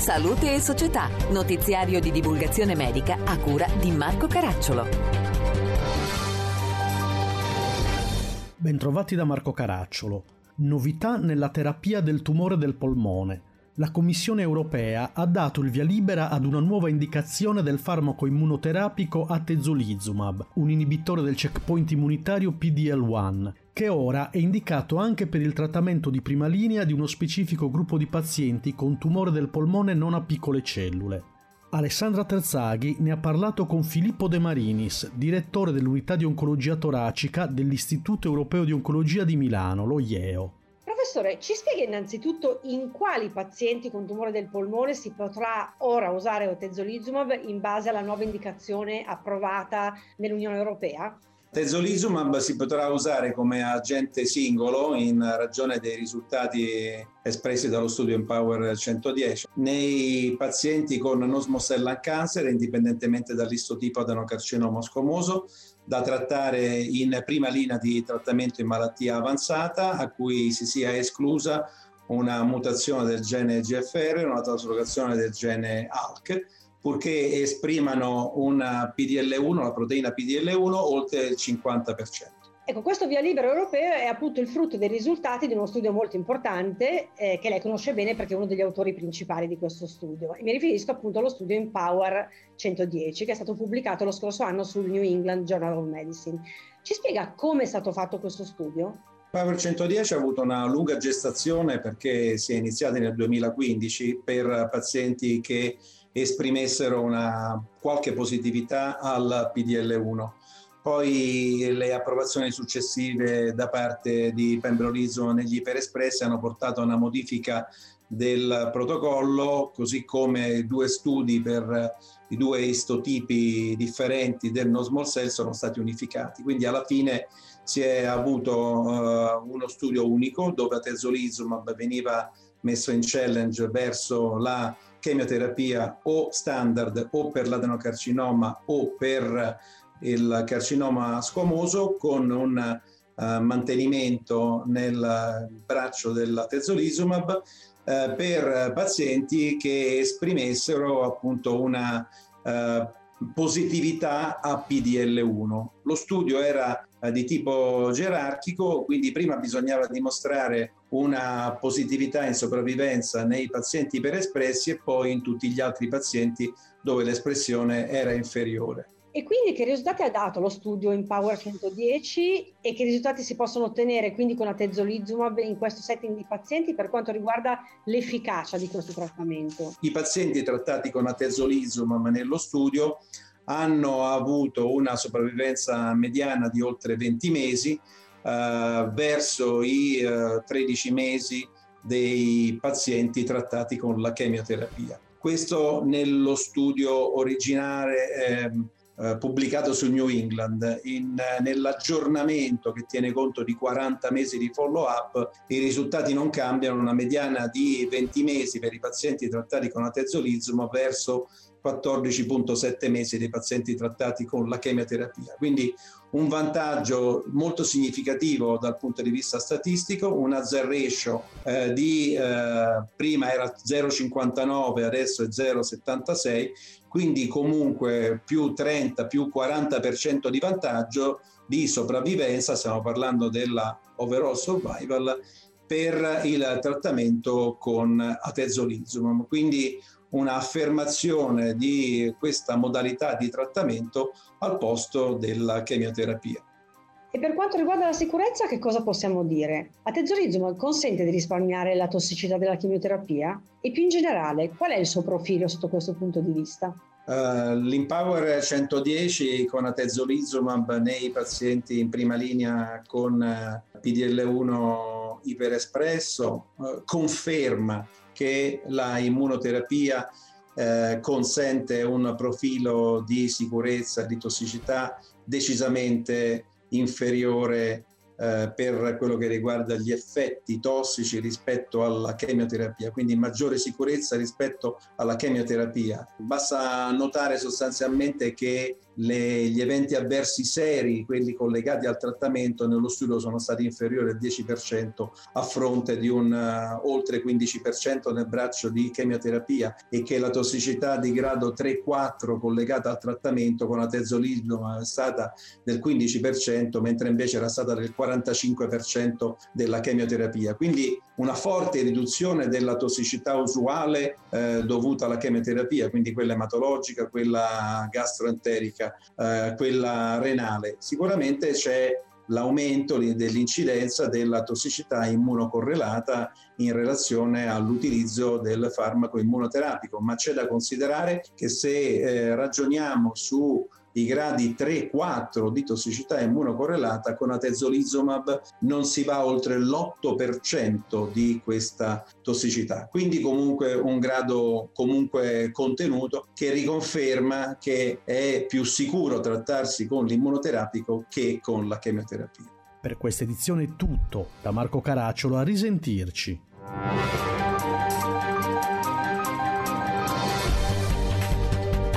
Salute e Società, notiziario di divulgazione medica a cura di Marco Caracciolo. Bentrovati da Marco Caracciolo. Novità nella terapia del tumore del polmone. La Commissione europea ha dato il via libera ad una nuova indicazione del farmaco immunoterapico atezolizumab, un inibitore del checkpoint immunitario PDL1, che ora è indicato anche per il trattamento di prima linea di uno specifico gruppo di pazienti con tumore del polmone non a piccole cellule. Alessandra Terzaghi ne ha parlato con Filippo De Marinis, direttore dell'unità di oncologia toracica dell'Istituto Europeo di Oncologia di Milano, lo IEO. Professore, ci spiega innanzitutto in quali pazienti con tumore del polmone si potrà ora usare otezolizumab in base alla nuova indicazione approvata nell'Unione Europea? Tezolizumab si potrà usare come agente singolo in ragione dei risultati espressi dallo studio Empower 110 nei pazienti con non-small cell lung cancer, indipendentemente dall'istotipo adenocarcinoma scomoso, da trattare in prima linea di trattamento in malattia avanzata, a cui si sia esclusa una mutazione del gene GFR e una traslocazione del gene ALK purché esprimano una PDL1, la proteina PDL1 oltre il 50%. Ecco, questo via libera europeo è appunto il frutto dei risultati di uno studio molto importante eh, che lei conosce bene perché è uno degli autori principali di questo studio. E mi riferisco appunto allo studio Empower 110 che è stato pubblicato lo scorso anno sul New England Journal of Medicine. Ci spiega come è stato fatto questo studio? Power 110 ha avuto una lunga gestazione perché si è iniziata nel 2015 per pazienti che esprimessero una qualche positività al PDL1. Poi le approvazioni successive da parte di pembrolizumab negli iperespressi hanno portato a una modifica del protocollo, così come due studi per i due istotipi differenti del non small cell sono stati unificati. Quindi alla fine si è avuto uh, uno studio unico dove atezolizumab veniva messo in challenge verso la chemioterapia o standard o per l'adenocarcinoma o per il carcinoma squamoso con un uh, mantenimento nel braccio dell'atezolizumab uh, per pazienti che esprimessero appunto una uh, positività a PDL1. Lo studio era eh, di tipo gerarchico, quindi prima bisognava dimostrare una positività in sopravvivenza nei pazienti iperespressi e poi in tutti gli altri pazienti dove l'espressione era inferiore. E quindi che risultati ha dato lo studio in Power 110 e che risultati si possono ottenere quindi con atezolizumab in questo setting di pazienti per quanto riguarda l'efficacia di questo trattamento? I pazienti trattati con atezolizumab nello studio hanno avuto una sopravvivenza mediana di oltre 20 mesi eh, verso i eh, 13 mesi dei pazienti trattati con la chemioterapia. Questo nello studio originale eh, eh, pubblicato su New England, in, eh, nell'aggiornamento che tiene conto di 40 mesi di follow-up, i risultati non cambiano, una mediana di 20 mesi per i pazienti trattati con atezolizumab verso 14.7 mesi dei pazienti trattati con la chemioterapia. Quindi un vantaggio molto significativo dal punto di vista statistico, una hazard ratio eh, di eh, prima era 0,59, adesso è 0,76, quindi comunque più 30, più 40% di vantaggio di sopravvivenza, stiamo parlando della overall survival, per il trattamento con atezolizumab. Quindi un'affermazione di questa modalità di trattamento al posto della chemioterapia. E per quanto riguarda la sicurezza, che cosa possiamo dire? Atezolizumab consente di risparmiare la tossicità della chemioterapia? E più in generale, qual è il suo profilo sotto questo punto di vista? Uh, L'Empower 110 con atezolizumab nei pazienti in prima linea con eh, PDL1 iperespresso uh, conferma che la immunoterapia eh, consente un profilo di sicurezza, di tossicità decisamente inferiore eh, per quello che riguarda gli effetti tossici rispetto alla chemioterapia, quindi maggiore sicurezza rispetto alla chemioterapia. Basta notare sostanzialmente che le, gli eventi avversi seri, quelli collegati al trattamento, nello studio sono stati inferiori al 10% a fronte di un uh, oltre 15% nel braccio di chemioterapia e che la tossicità di grado 3-4 collegata al trattamento con atezolizumab è stata del 15%, mentre invece era stata del 45% della chemioterapia. Quindi una forte riduzione della tossicità usuale eh, dovuta alla chemioterapia, quindi quella ematologica, quella gastroenterica, eh, quella renale. Sicuramente c'è l'aumento dell'incidenza della tossicità immunocorrelata in relazione all'utilizzo del farmaco immunoterapico, ma c'è da considerare che se eh, ragioniamo su i gradi 3-4 di tossicità immunocorrelata con atezolizumab non si va oltre l'8% di questa tossicità. Quindi comunque un grado comunque contenuto che riconferma che è più sicuro trattarsi con l'immunoterapico che con la chemioterapia. Per questa edizione è tutto. Da Marco Caracciolo a risentirci.